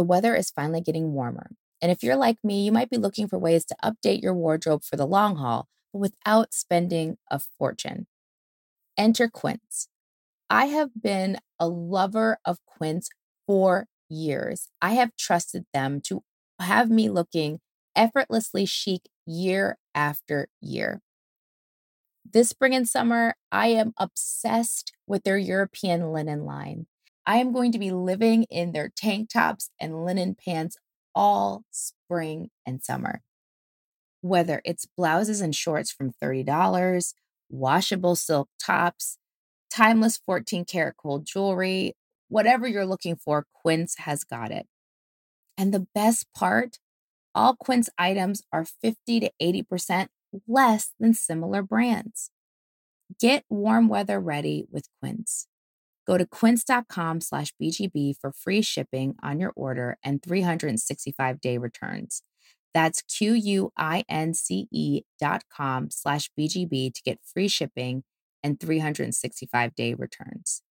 the weather is finally getting warmer. And if you're like me, you might be looking for ways to update your wardrobe for the long haul, but without spending a fortune. Enter Quince. I have been a lover of Quince for years. I have trusted them to have me looking effortlessly chic year after year. This spring and summer, I am obsessed with their European linen line. I am going to be living in their tank tops and linen pants all spring and summer. Whether it's blouses and shorts from $30, washable silk tops, timeless 14 karat gold jewelry, whatever you're looking for, Quince has got it. And the best part, all Quince items are 50 to 80% less than similar brands. Get warm weather ready with Quince. Go to quince.com slash BGB for free shipping on your order and 365 day returns. That's Q-U-I-N-C-E dot com slash BGB to get free shipping and 365 day returns.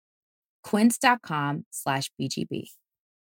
Quince.com slash BGB.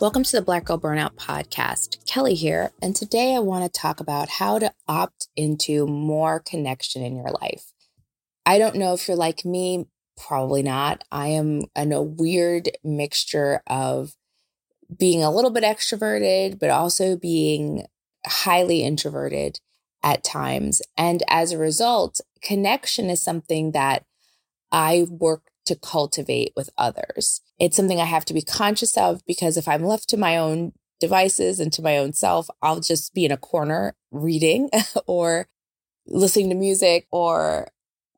Welcome to the Black Girl Burnout Podcast. Kelley here, and today I want to talk about how to opt into more connection in your life. I don't know if you're like me, probably not. I am in a weird mixture of being a little bit extroverted, but also being highly introverted at times. And as a result, connection is something that I work to cultivate with others. It's something I have to be conscious of because if I'm left to my own devices and to my own self, I'll just be in a corner reading or listening to music or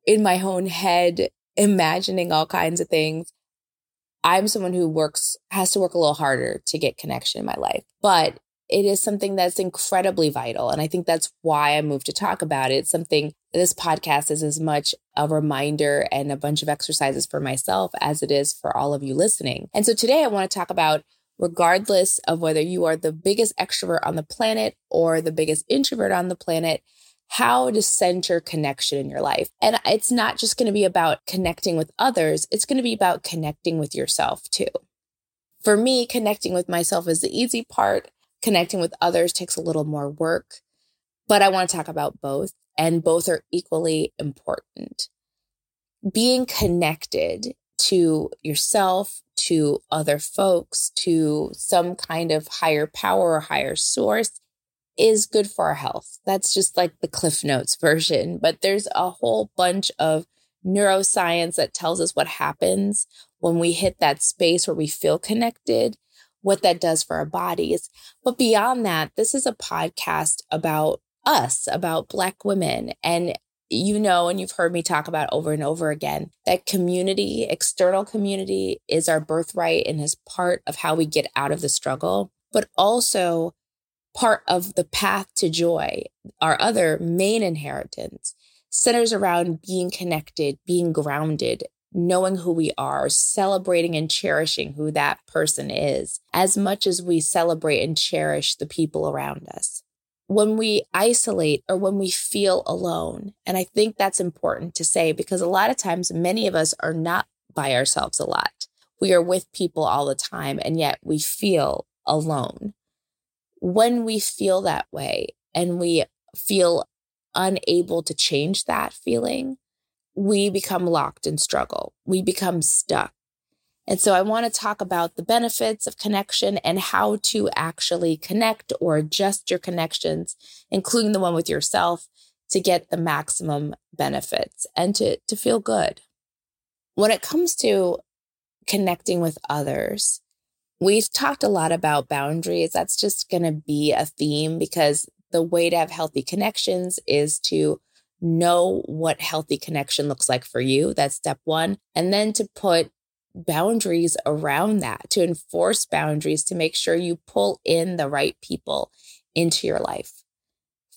in my own head imagining all kinds of things. I'm someone who works, has to work a little harder to get connection in my life. But it is something that's incredibly vital. And I think that's why I moved to talk about it. It's something this podcast is as much a reminder and a bunch of exercises for myself as it is for all of you listening. And so today I want to talk about regardless of whether you are the biggest extrovert on the planet or the biggest introvert on the planet, how to center connection in your life. And it's not just going to be about connecting with others, it's going to be about connecting with yourself too. For me, connecting with myself is the easy part Connecting with others takes a little more work, but I want to talk about both, and both are equally important. Being connected to yourself, to other folks, to some kind of higher power or higher source is good for our health. That's just like the Cliff Notes version, but there's a whole bunch of neuroscience that tells us what happens when we hit that space where we feel connected what that does for our bodies. But beyond that, this is a podcast about us, about Black women. And you know, and you've heard me talk about over and over again, that community, external community, is our birthright and is part of how we get out of the struggle, but also part of the path to joy. Our other main inheritance centers around being connected, being grounded, knowing who we are, celebrating and cherishing who that person is, as much as we celebrate and cherish the people around us. When we isolate or when we feel alone, and I think that's important to say because a lot of times many of us are not by ourselves a lot. We are with people all the time, and yet we feel alone. When we feel that way and we feel unable to change that feeling, we become locked in struggle. We become stuck. And so I want to talk about the benefits of connection and how to actually connect or adjust your connections, including the one with yourself, to get the maximum benefits and to, to feel good. When it comes to connecting with others, we've talked a lot about boundaries. That's just going to be a theme because the way to have healthy connections is to know what healthy connection looks like for you. That's step one. And then to put boundaries around that, to enforce boundaries to make sure you pull in the right people into your life.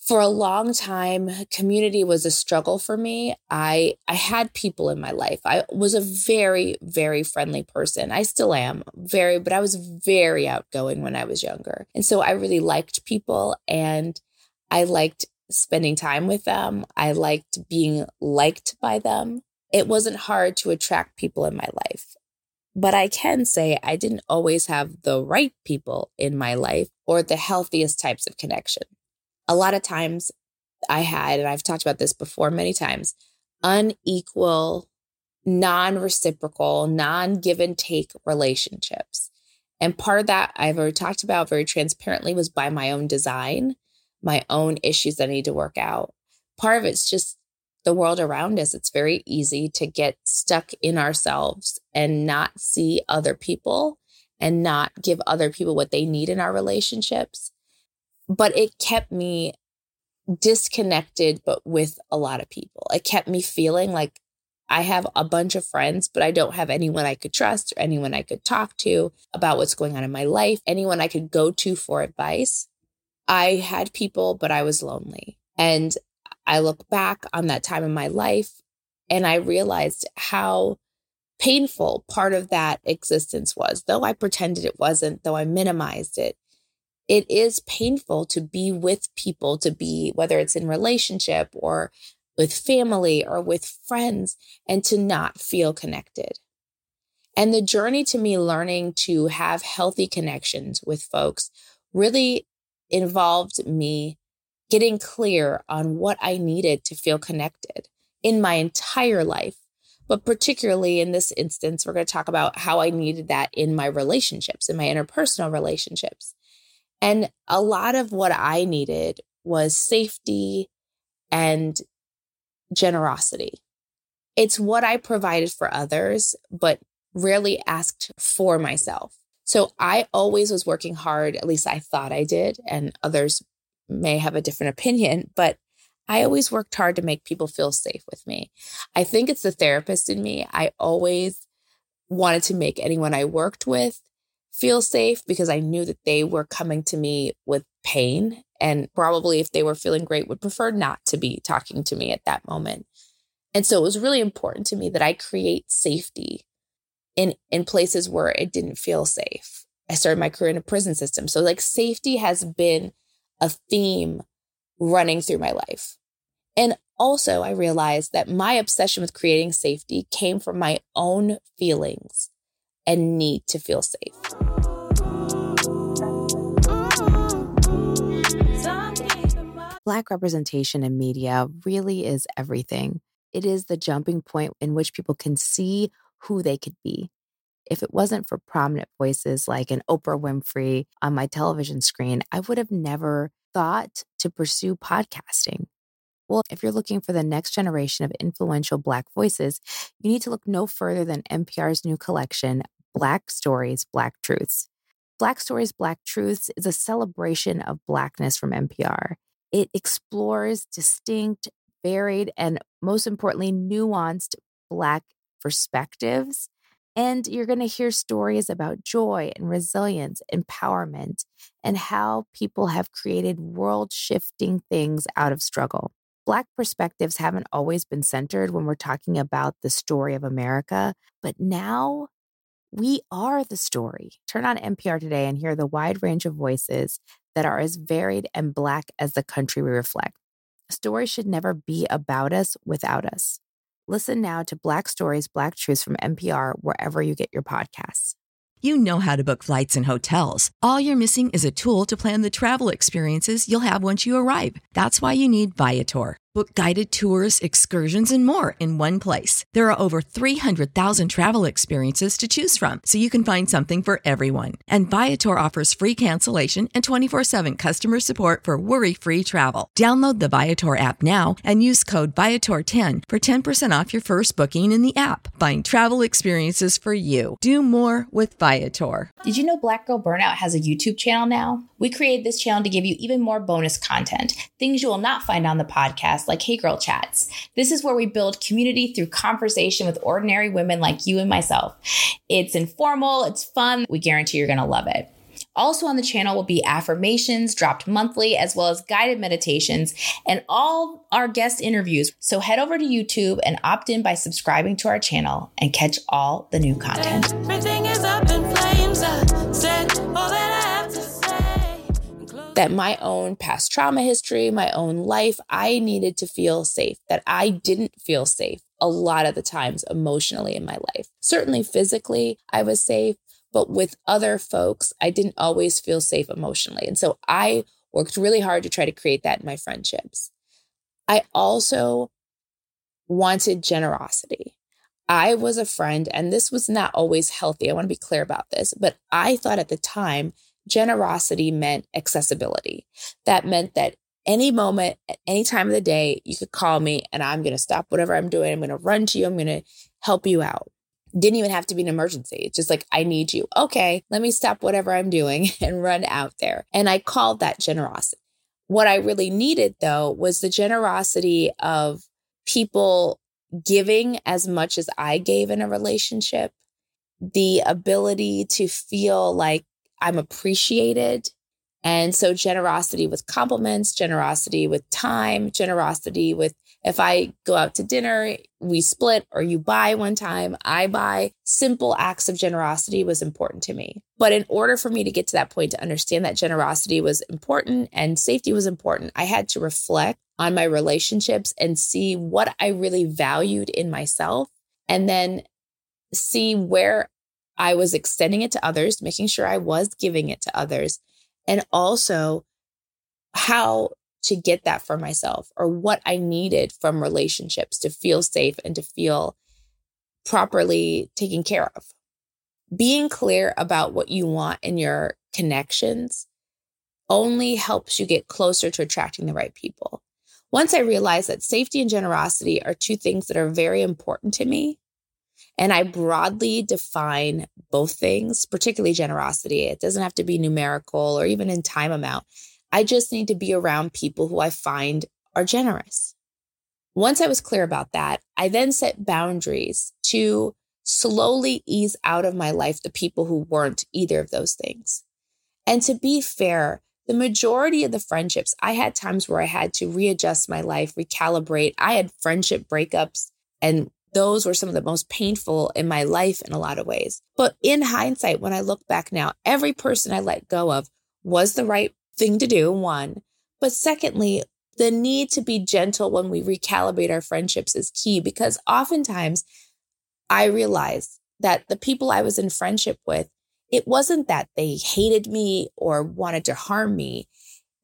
For a long time, community was a struggle for me. I I had people in my life. I was a very very friendly person. I still am, very but I was very outgoing when I was younger. And so I really liked people and I liked spending time with them. I liked being liked by them. It wasn't hard to attract people in my life. But I can say I didn't always have the right people in my life or the healthiest types of connection. A lot of times I had, and I've talked about this before many times, unequal, non reciprocal, non give and take relationships. And part of that I've already talked about very transparently was by my own design, my own issues that I need to work out. Part of it's just the world around us, it's very easy to get stuck in ourselves and not see other people and not give other people what they need in our relationships. But it kept me disconnected, but with a lot of people. It kept me feeling like I have a bunch of friends, but I don't have anyone I could trust or anyone I could talk to about what's going on in my life, anyone I could go to for advice. I had people, but I was lonely. And I look back on that time in my life and I realized how painful part of that existence was. Though I pretended it wasn't, though I minimized it, it is painful to be with people, to be, whether it's in relationship or with family or with friends, and to not feel connected. And the journey to me learning to have healthy connections with folks really involved me getting clear on what I needed to feel connected in my entire life. But particularly in this instance, we're going to talk about how I needed that in my relationships, in my interpersonal relationships. And a lot of what I needed was safety and generosity. It's what I provided for others, but rarely asked for myself. So I always was working hard, at least I thought I did, and others may have a different opinion, but I always worked hard to make people feel safe with me. I think it's the therapist in me. I always wanted to make anyone I worked with feel safe because I knew that they were coming to me with pain and probably if they were feeling great would prefer not to be talking to me at that moment. And so it was really important to me that I create safety in in places where it didn't feel safe. I started my career in a prison system. So like safety has been a theme running through my life. And also, I realized that my obsession with creating safety came from my own feelings and need to feel safe. Black representation in media really is everything. It is the jumping point in which people can see who they could be if it wasn't for prominent voices like an Oprah Winfrey on my television screen, I would have never thought to pursue podcasting. Well, if you're looking for the next generation of influential Black voices, you need to look no further than NPR's new collection, Black Stories, Black Truths. Black Stories, Black Truths is a celebration of Blackness from NPR. It explores distinct, varied, and most importantly, nuanced Black perspectives and you're going to hear stories about joy and resilience, empowerment, and how people have created world shifting things out of struggle. Black perspectives haven't always been centered when we're talking about the story of America, but now we are the story. Turn on NPR today and hear the wide range of voices that are as varied and Black as the country we reflect. Story should never be about us without us. Listen now to Black Stories, Black Truths from NPR wherever you get your podcasts. You know how to book flights and hotels. All you're missing is a tool to plan the travel experiences you'll have once you arrive. That's why you need Viator. Book guided tours, excursions, and more in one place. There are over 300,000 travel experiences to choose from, so you can find something for everyone. And Viator offers free cancellation and 24 7 customer support for worry free travel. Download the Viator app now and use code Viator10 for 10% off your first booking in the app. Find travel experiences for you. Do more with Viator. Did you know Black Girl Burnout has a YouTube channel now? We created this channel to give you even more bonus content, things you will not find on the podcast, like Hey Girl Chats. This is where we build community through conversation with ordinary women like you and myself. It's informal, it's fun. We guarantee you're going to love it. Also on the channel will be affirmations dropped monthly, as well as guided meditations and all our guest interviews. So head over to YouTube and opt in by subscribing to our channel and catch all the new content. That my own past trauma history, my own life, I needed to feel safe, that I didn't feel safe a lot of the times emotionally in my life. Certainly physically, I was safe, but with other folks, I didn't always feel safe emotionally. And so I worked really hard to try to create that in my friendships. I also wanted generosity. I was a friend, and this was not always healthy. I want to be clear about this, but I thought at the time generosity meant accessibility. That meant that any moment, at any time of the day, you could call me and I'm going to stop whatever I'm doing. I'm going to run to you. I'm going to help you out didn't even have to be an emergency. It's just like, I need you. Okay, let me stop whatever I'm doing and run out there. And I called that generosity. What I really needed, though, was the generosity of people giving as much as I gave in a relationship, the ability to feel like I'm appreciated. And so, generosity with compliments, generosity with time, generosity with if I go out to dinner, we split or you buy one time, I buy. Simple acts of generosity was important to me. But in order for me to get to that point to understand that generosity was important and safety was important, I had to reflect on my relationships and see what I really valued in myself and then see where I was extending it to others, making sure I was giving it to others, and also how to get that for myself or what I needed from relationships to feel safe and to feel properly taken care of. Being clear about what you want in your connections only helps you get closer to attracting the right people. Once I realized that safety and generosity are two things that are very important to me, and I broadly define both things, particularly generosity. It doesn't have to be numerical or even in time amount. I just need to be around people who I find are generous. Once I was clear about that, I then set boundaries to slowly ease out of my life the people who weren't either of those things. And to be fair, the majority of the friendships, I had times where I had to readjust my life, recalibrate. I had friendship breakups, and those were some of the most painful in my life in a lot of ways. But in hindsight, when I look back now, every person I let go of was the right thing to do, one. But secondly, the need to be gentle when we recalibrate our friendships is key because oftentimes I realized that the people I was in friendship with, it wasn't that they hated me or wanted to harm me.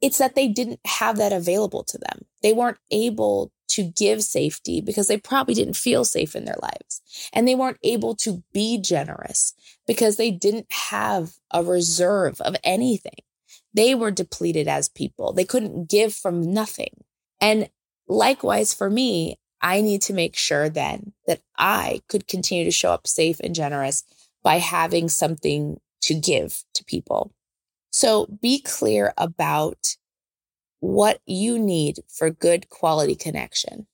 It's that they didn't have that available to them. They weren't able to give safety because they probably didn't feel safe in their lives. And they weren't able to be generous because they didn't have a reserve of anything. They were depleted as people. They couldn't give from nothing. And likewise for me, I need to make sure then that I could continue to show up safe and generous by having something to give to people. So be clear about what you need for good quality connection.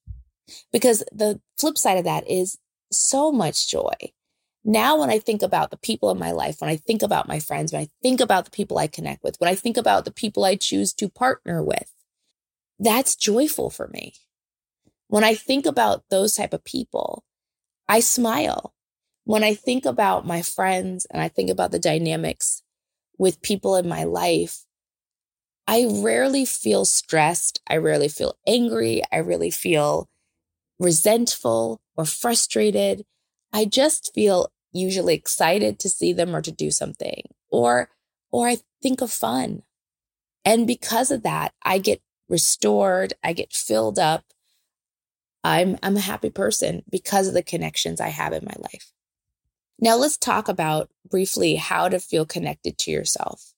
Because the flip side of that is so much joy. Now, when I think about the people in my life, when I think about my friends, when I think about the people I connect with, when I think about the people I choose to partner with, that's joyful for me. When I think about those type of people, I smile. When I think about my friends and I think about the dynamics with people in my life, I rarely feel stressed. I rarely feel angry. I rarely feel resentful or frustrated. I just feel usually excited to see them or to do something or or I think of fun. And because of that, I get restored, I get filled up I'm, I'm a happy person because of the connections I have in my life. Now, let's talk about briefly how to feel connected to yourself.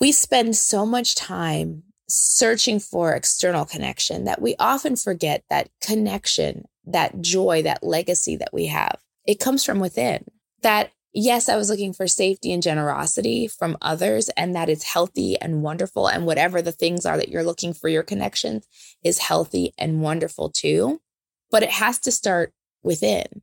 We spend so much time searching for external connection that we often forget that connection, that joy, that legacy that we have, it comes from within. That, yes, I was looking for safety and generosity from others, and that is healthy and wonderful. And whatever the things are that you're looking for your connections is healthy and wonderful too. But it has to start within.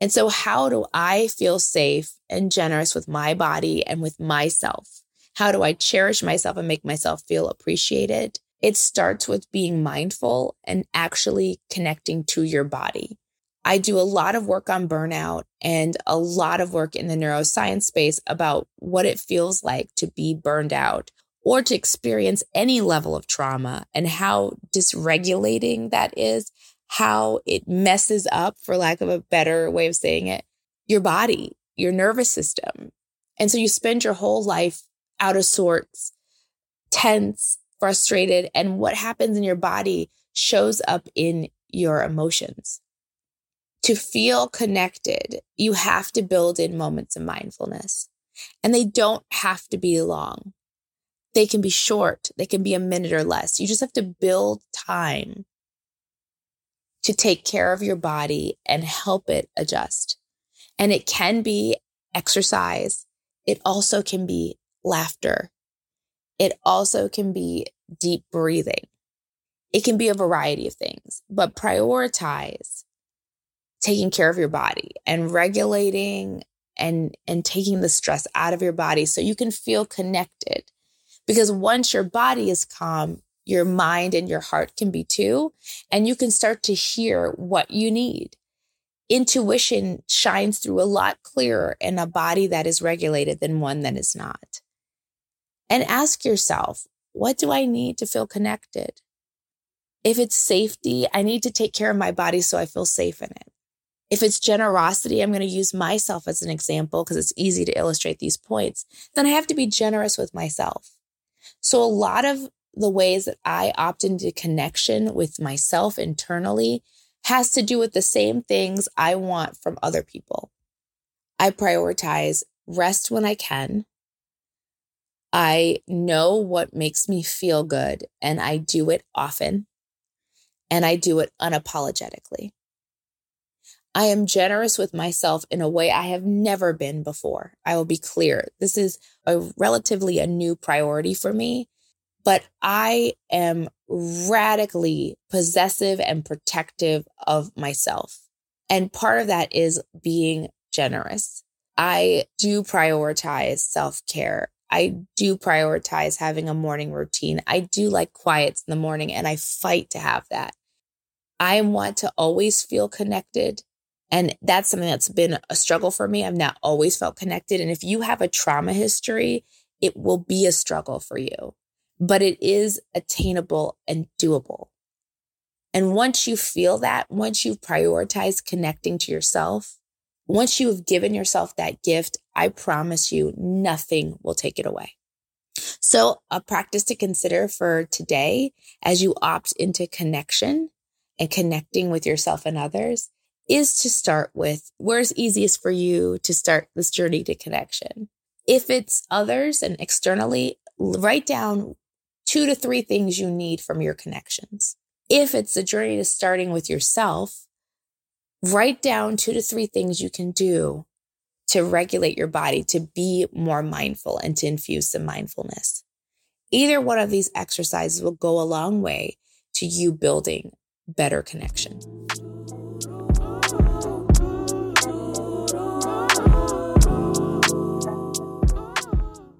And so, how do I feel safe and generous with my body and with myself? How do I cherish myself and make myself feel appreciated? It starts with being mindful and actually connecting to your body. I do a lot of work on burnout and a lot of work in the neuroscience space about what it feels like to be burned out or to experience any level of trauma and how dysregulating that is, how it messes up, for lack of a better way of saying it, your body, your nervous system. And so you spend your whole life out of sorts, tense, frustrated, and what happens in your body shows up in your emotions. To feel connected, you have to build in moments of mindfulness, and they don't have to be long. They can be short, they can be a minute or less. You just have to build time to take care of your body and help it adjust. And it can be exercise. It also can be laughter. It also can be deep breathing. It can be a variety of things, but prioritize taking care of your body and regulating and and taking the stress out of your body so you can feel connected. Because once your body is calm, your mind and your heart can be too. And you can start to hear what you need. Intuition shines through a lot clearer in a body that is regulated than one that is not. And ask yourself, what do I need to feel connected? If it's safety, I need to take care of my body so I feel safe in it. If it's generosity, I'm going to use myself as an example because it's easy to illustrate these points. Then I have to be generous with myself. So a lot of the ways that I opt into connection with myself internally has to do with the same things I want from other people. I prioritize rest when I can. I know what makes me feel good and I do it often and I do it unapologetically. I am generous with myself in a way I have never been before. I will be clear. This is a relatively a new priority for me but I am radically possessive and protective of myself. And part of that is being generous. I do prioritize self care. I do prioritize having a morning routine. I do like quiets in the morning and I fight to have that. I want to always feel connected. And that's something that's been a struggle for me. I've not always felt connected. And if you have a trauma history, it will be a struggle for you but it is attainable and doable. And once you feel that, once you've prioritized connecting to yourself, once you have given yourself that gift, I promise you nothing will take it away. So, a practice to consider for today as you opt into connection and connecting with yourself and others is to start with where's easiest for you to start this journey to connection. If it's others and externally, write down two to three things you need from your connections. If it's a journey to starting with yourself, write down two to three things you can do to regulate your body, to be more mindful and to infuse some mindfulness. Either one of these exercises will go a long way to you building better connection.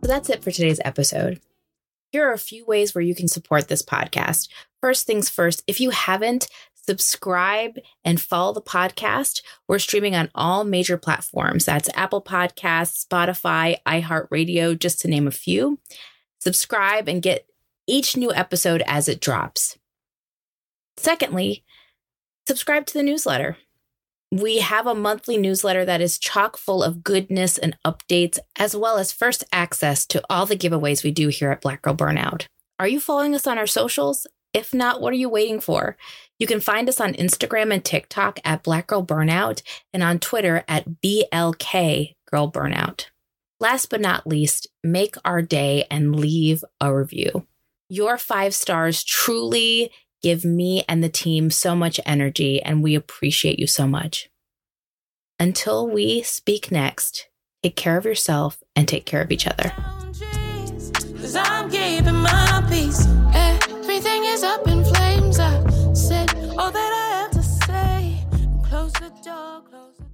So that's it for today's episode. Here are a few ways where you can support this podcast. First things first, if you haven't, subscribe and follow the podcast. We're streaming on all major platforms. That's Apple Podcasts, Spotify, iHeartRadio, just to name a few. Subscribe and get each new episode as it drops. Secondly, subscribe to the newsletter. We have a monthly newsletter that is chock full of goodness and updates, as well as first access to all the giveaways we do here at Black Girl Burnout. Are you following us on our socials? If not, what are you waiting for? You can find us on Instagram and TikTok at Black Girl Burnout and on Twitter at BLK Girl Burnout. Last but not least, make our day and leave a review. Your five stars truly give me and the team so much energy, and we appreciate you so much. Until we speak next, take care of yourself and take care of each other. Is up in flames. I said all that I to say. Close the door, close the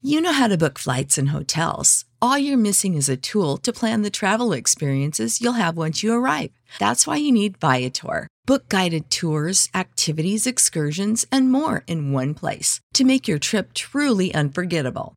You know how to book flights and hotels. All you're missing is a tool to plan the travel experiences you'll have once you arrive. That's why you need Viator. Book guided tours, activities, excursions, and more in one place to make your trip truly unforgettable.